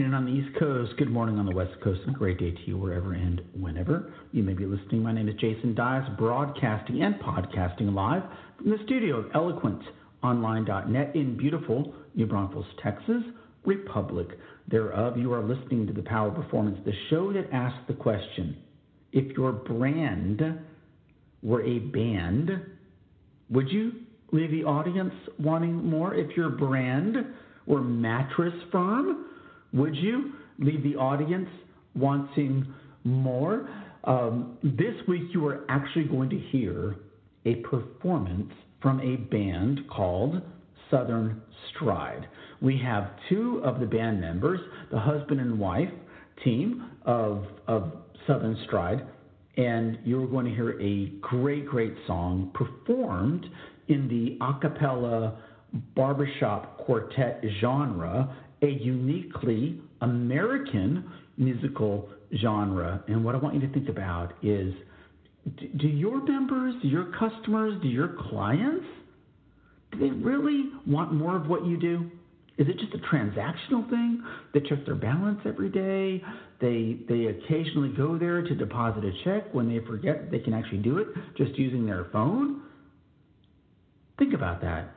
Afternoon on the East Coast. Good morning on the West Coast. And a great day to you wherever and whenever you may be listening. My name is Jason Dias, broadcasting and podcasting live from the studio of eloquentonline.net in beautiful New Braunfels, Texas, Republic thereof. You are listening to the Power Performance, the show that asks the question if your brand were a band, would you leave the audience wanting more? If your brand were mattress firm, would you leave the audience wanting more? Um, this week, you are actually going to hear a performance from a band called Southern Stride. We have two of the band members, the husband and wife team of, of Southern Stride, and you're going to hear a great, great song performed in the a cappella barbershop quartet genre, a uniquely American musical genre. And what I want you to think about is do your members, do your customers, do your clients, do they really want more of what you do? Is it just a transactional thing? They check their balance every day. They they occasionally go there to deposit a check when they forget they can actually do it just using their phone. Think about that.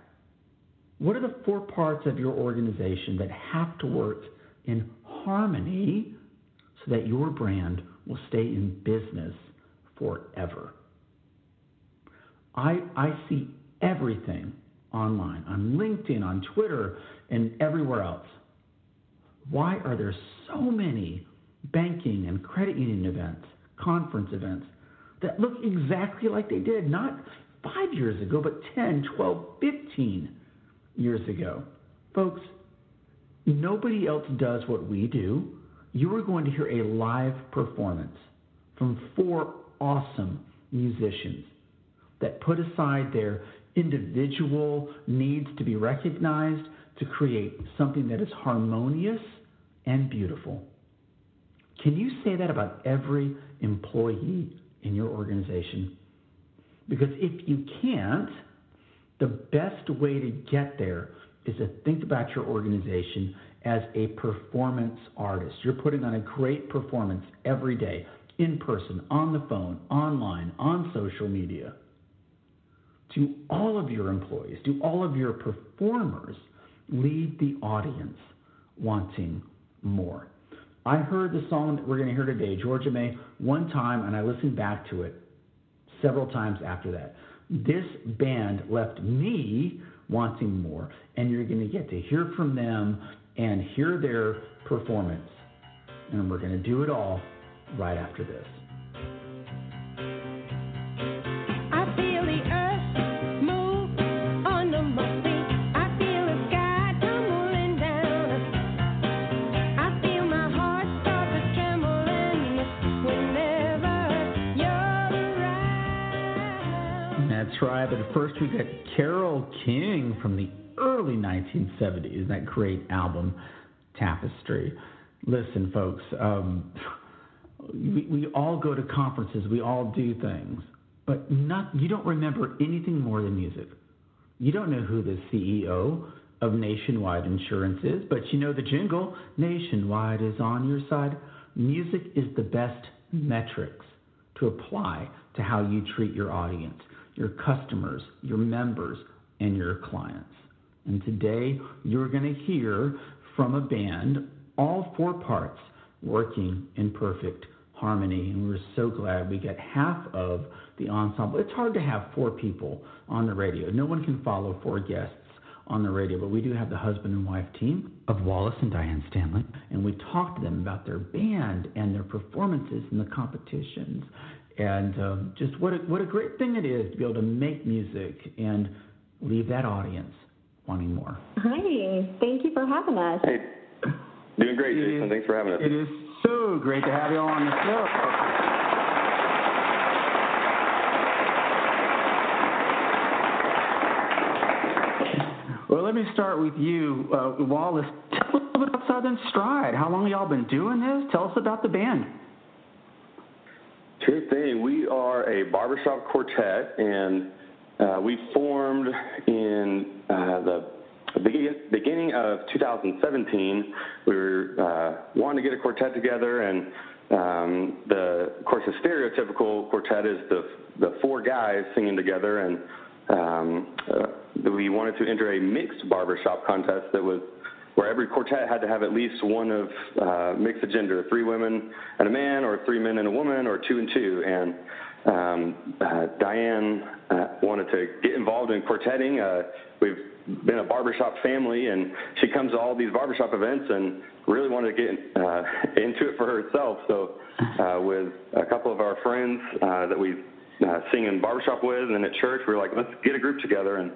What are the four parts of your organization that have to work in harmony so that your brand will stay in business forever? I I see everything online, on LinkedIn, on Twitter, and everywhere else. Why are there so many banking and credit union events, conference events that look exactly like they did not five years ago, but 10, 12, 15 years ago? Folks, nobody else does what we do. You are going to hear a live performance from four awesome musicians that put aside their individual needs to be recognized to create something that is harmonious and beautiful. Can you say that about every employee in your organization? Because if you can't, the best way to get there is to think about your organization as a performance artist. You're putting on a great performance every day, in person, on the phone, online, on social media. To all of your employees, to all of your performers, lead the audience wanting more. I heard the song that we're going to hear today, Georgia May, one time, and I listened back to it several times after that. This band left me wanting more, and you're going to get to hear from them and hear their performance. And we're going to do it all right after this. Got Carole King from the early 1970s, that great album, Tapestry. Listen, folks, um, we, we all go to conferences, we all do things, but not you don't remember anything more than music. You don't know who the CEO of Nationwide Insurance is, but you know the jingle, Nationwide is on your side. Music is the best metrics to apply to how you treat your audience your customers, your members, and your clients. And today you're going to hear from a band, all four parts working in perfect harmony. And we're so glad we get half of the ensemble. It's hard to have four people on the radio. No one can follow four guests on the radio, but we do have the husband and wife team of Wallace and Diane Stanley, and we talk to them about their band and their performances in the competitions and um, just what a, what a great thing it is to be able to make music and leave that audience wanting more. Hi, thank you for having us. Hey, doing great, Jason. Is, Thanks for having us. It is so great to have you all on the show. Well, let me start with you, uh, Wallace. Tell us a little bit about Southern Stride. How long have y'all been doing this? Tell us about the band. Sure thing. We are a barbershop quartet, and uh, we formed in uh, the beginning of 2017, we were uh, wanting to get a quartet together, and um, the, of course, the stereotypical quartet is the the four guys singing together, and um, uh, we wanted to enter a mixed barbershop contest that was where every quartet had to have at least one of uh, mixed gender, three women and a man, or three men and a woman, or two and two. And um, uh, Diane uh, wanted to get involved in quartetting. Uh, we've been a barbershop family, and she comes to all these barbershop events and really wanted to get uh, into it for herself. So, uh, with a couple of our friends uh, that we uh, sing in barbershop with and at church, we were like, let's get a group together. And,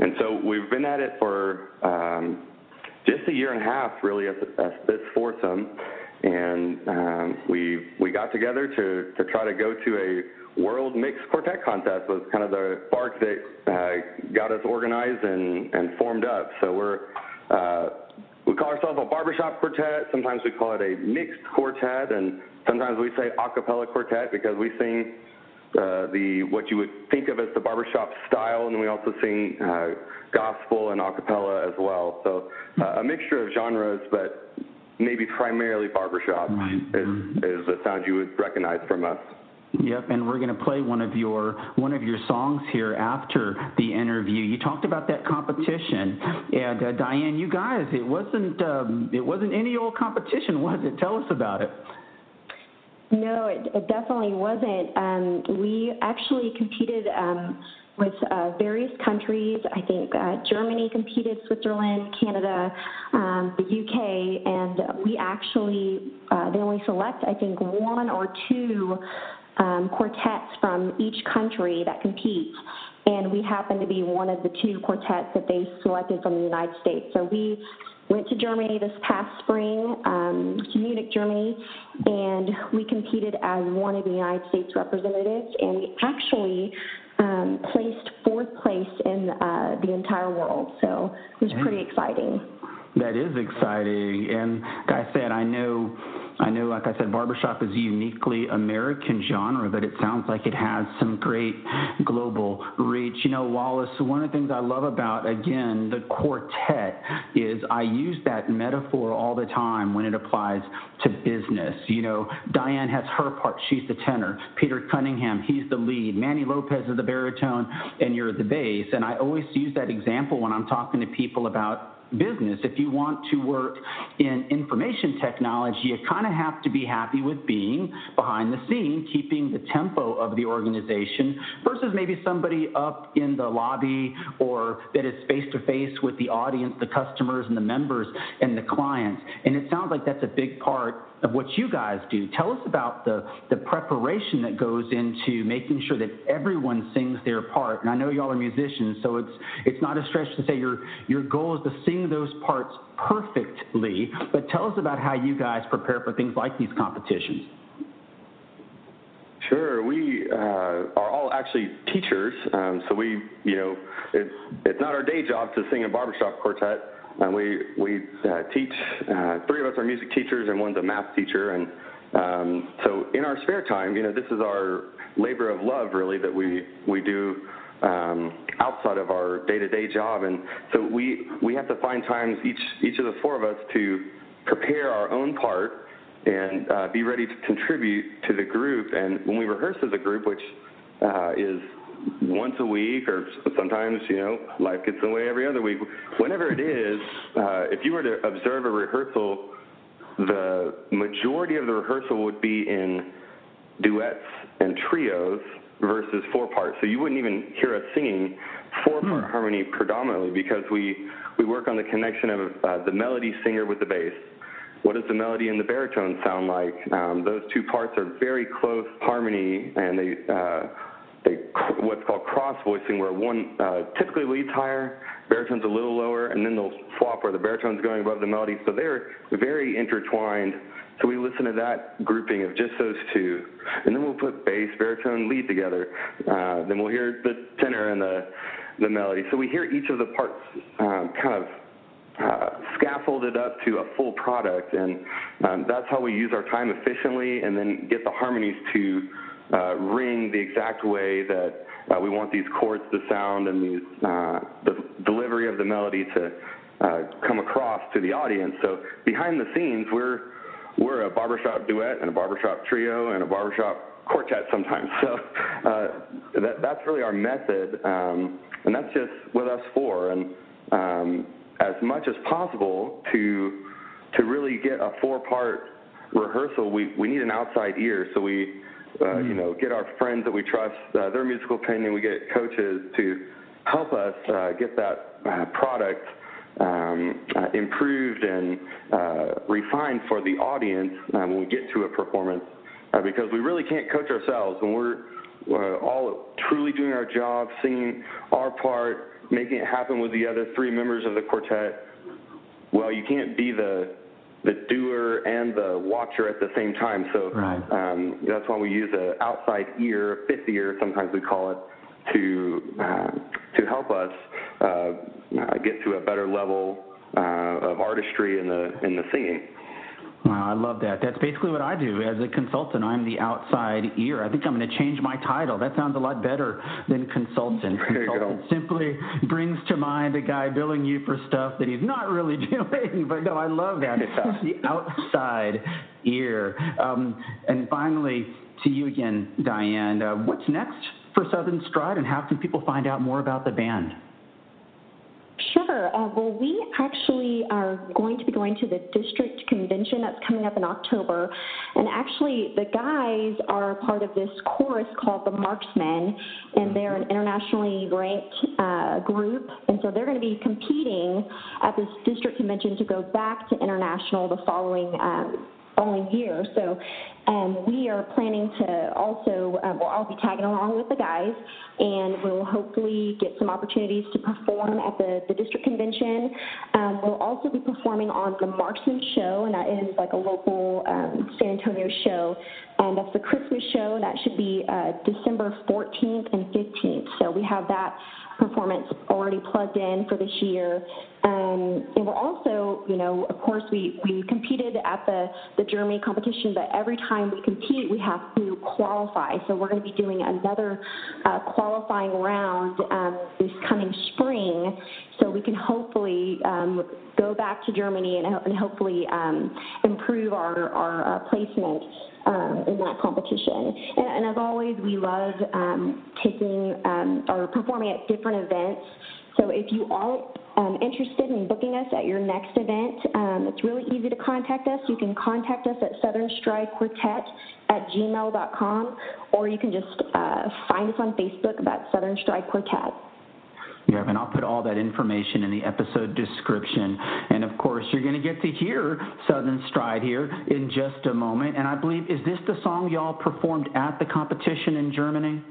and so we've been at it for um, just a year and a half, really, as, this foursome. And um, we, we got together to, to try to go to a World Mixed Quartet Contest was kind of the spark that uh, got us organized and, and formed up. So we're uh, we call ourselves a barbershop quartet. Sometimes we call it a mixed quartet, and sometimes we say a cappella quartet because we sing uh, the what you would think of as the barbershop style, and we also sing uh, gospel and a cappella as well. So a mixture of genres, but maybe primarily barbershop right. is, is the sound you would recognize from us. Yep, and we're going to play one of your one of your songs here after the interview. You talked about that competition, and uh, Diane, you guys, it wasn't um, it wasn't any old competition, was it? Tell us about it. No, it, it definitely wasn't. Um, we actually competed um, with uh, various countries. I think uh, Germany competed, Switzerland, Canada, um, the UK, and we actually uh, they only select I think one or two um, quartets from each country that compete. And we happen to be one of the two quartets that they selected from the United States. So we went to Germany this past spring, um, to Munich, Germany, and we competed as one of the United States representatives, and we actually um, placed fourth place in uh, the entire world. So it was pretty exciting. That is exciting. And like I said, I know I know, like I said, barbershop is a uniquely American genre, but it sounds like it has some great global reach. You know, Wallace, one of the things I love about, again, the quartet is I use that metaphor all the time when it applies to business. You know, Diane has her part, she's the tenor. Peter Cunningham, he's the lead. Manny Lopez is the baritone, and you're the bass. And I always use that example when I'm talking to people about business. If you want to work in information technology, you kind of have to be happy with being behind the scene, keeping the tempo of the organization versus maybe somebody up in the lobby or that is face to face with the audience, the customers and the members and the clients. And it sounds like that's a big part of what you guys do. Tell us about the, the preparation that goes into making sure that everyone sings their part. And I know y'all are musicians, so it's it's not a stretch to say your your goal is to sing those parts perfectly. But tell us about how you guys prepare for things like these competitions. Sure, we uh, are all actually teachers, um, so we, you know, it, it's not our day job to sing a barbershop quartet. Uh, we we uh, teach. Uh, three of us are music teachers, and one's a math teacher. And um, so, in our spare time, you know, this is our labor of love, really, that we we do um, outside of our day-to-day job. And so, we we have to find times each each of the four of us to prepare our own part and uh, be ready to contribute to the group. And when we rehearse as a group, which uh, is once a week, or sometimes you know life gets in the way every other week. Whenever it is, uh, if you were to observe a rehearsal, the majority of the rehearsal would be in duets and trios versus four parts. So you wouldn't even hear us singing four part hmm. harmony predominantly because we we work on the connection of uh, the melody singer with the bass. What does the melody and the baritone sound like? Um, those two parts are very close harmony, and they uh, they what's called cross voicing, where one uh, typically leads higher, baritone's a little lower, and then they'll swap where the baritone's going above the melody. So they're very intertwined. So we listen to that grouping of just those two, and then we'll put bass, baritone, lead together. Uh, then we'll hear the tenor and the the melody. So we hear each of the parts um, kind of uh, scaffolded up to a full product, and um, that's how we use our time efficiently, and then get the harmonies to uh, ring the exact way that uh, we want these chords to sound and these, uh, the delivery of the melody to uh, come across to the audience. So behind the scenes, we're we're a barbershop duet and a barbershop trio and a barbershop quartet sometimes. So uh, that, that's really our method, um, and that's just with us four. And um, as much as possible to to really get a four-part rehearsal, we, we need an outside ear. So we, uh, mm. you know, get our friends that we trust, uh, their musical opinion. We get coaches to help us uh, get that uh, product um, uh, improved and uh, refined for the audience uh, when we get to a performance uh, because we really can't coach ourselves when we're uh, all truly doing our job, singing our part, making it happen with the other three members of the quartet. Well, you can't be the the doer and the watcher at the same time. So right. um, that's why we use an outside ear, fifth ear, sometimes we call it, to uh, to help us uh, uh, get to a better level uh, of artistry in the in the singing. Wow, I love that. That's basically what I do as a consultant. I'm the outside ear. I think I'm going to change my title. That sounds a lot better than consultant. Consultant simply brings to mind a guy billing you for stuff that he's not really doing. But no, I love that. The outside ear. Um, and finally, to you again, Diane. Uh, what's next for Southern Stride, and how can people find out more about the band? Sure. Uh, well, we actually are going to be going to the district convention that's coming up in October. And actually, the guys are part of this chorus called the Marksmen, and they're an internationally ranked uh, group. And so they're going to be competing at this district convention to go back to international the following. Um, following year. So um, we are planning to also, uh, well, I'll be tagging along with the guys, and we'll hopefully get some opportunities to perform at the, the district convention. Um, we'll also be performing on the Marksmen Show, and that is like a local um, San Antonio show. And that's the Christmas show. That should be uh, December 14th and 15th. So we have that performance already plugged in for this year. Um, and we're also, you know, of course, we, we competed at the, the Germany competition, but every time we compete, we have to qualify. So we're going to be doing another uh, qualifying round um, this coming spring so we can hopefully um, go back to Germany and, and hopefully um, improve our, our uh, placement um, in that competition. And, and, as always, we love um, taking um, or performing at different events. So if you are um, interested in booking us at your next event, um, it's really easy to contact us. You can contact us at Southern Stride Quartet at gmail.com, or you can just uh, find us on Facebook about Southern Stride Quartet. Yeah, and I'll put all that information in the episode description. And of course, you're going to get to hear Southern Stride here in just a moment. And I believe, is this the song y'all performed at the competition in Germany?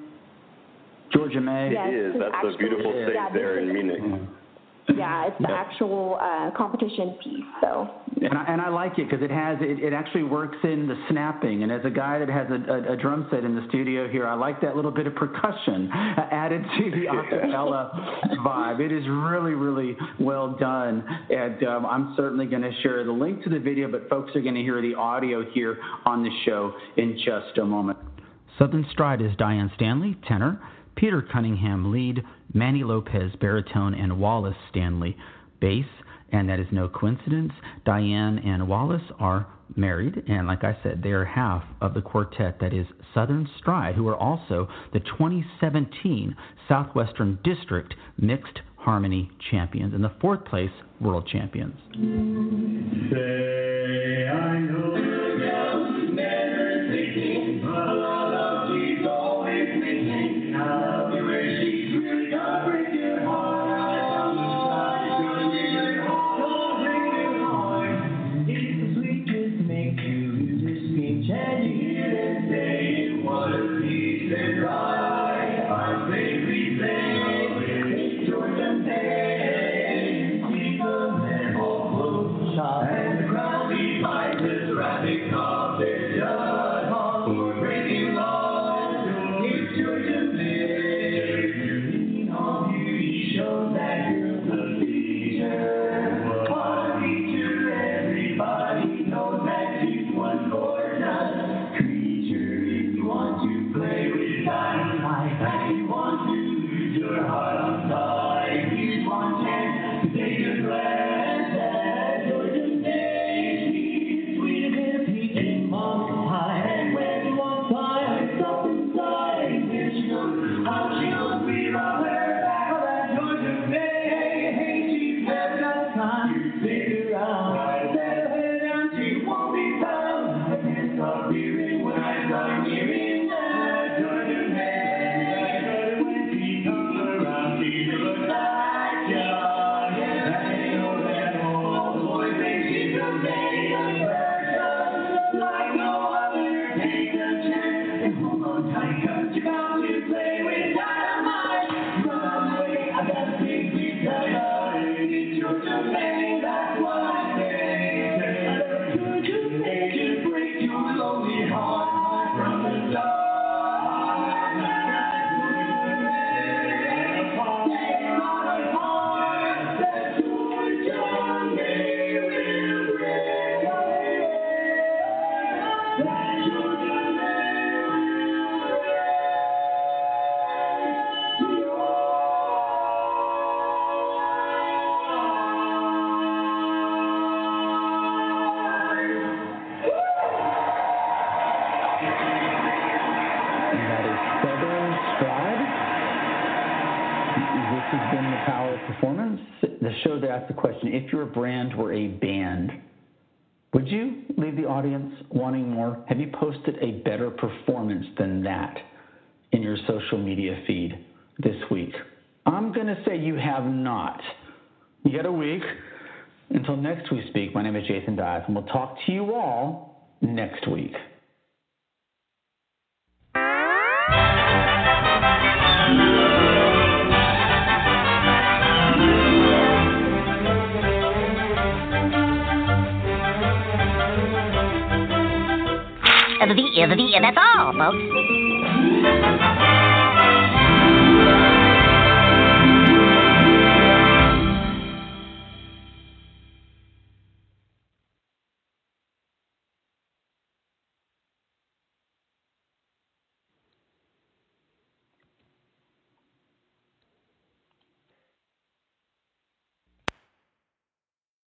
Georgia May? Yes, it is. That's a beautiful stage yeah, there in Munich. Mm-hmm. Yeah, it's the actual uh, competition piece. So. And I, and I like it because it has it, it actually works in the snapping. And as a guy that has a, a, a drum set in the studio here, I like that little bit of percussion added to the acapella vibe. It is really really well done. And um, I'm certainly going to share the link to the video, but folks are going to hear the audio here on the show in just a moment. Southern Stride is Diane Stanley, tenor. Peter Cunningham, lead, Manny Lopez, baritone, and Wallace Stanley, bass. And that is no coincidence. Diane and Wallace are married, and like I said, they are half of the quartet that is Southern Stride, who are also the 2017 Southwestern District Mixed Harmony Champions and the fourth place World Champions. you out. Southern Stride. This has been the Power of Performance. The show that asked the question if your brand were a band, would you leave the audience wanting more? Have you posted a better performance than that in your social media feed this week? I'm going to say you have not. You got a week. Until next we speak, my name is Jason Dias, and we'll talk to you all next week. That's all, folks.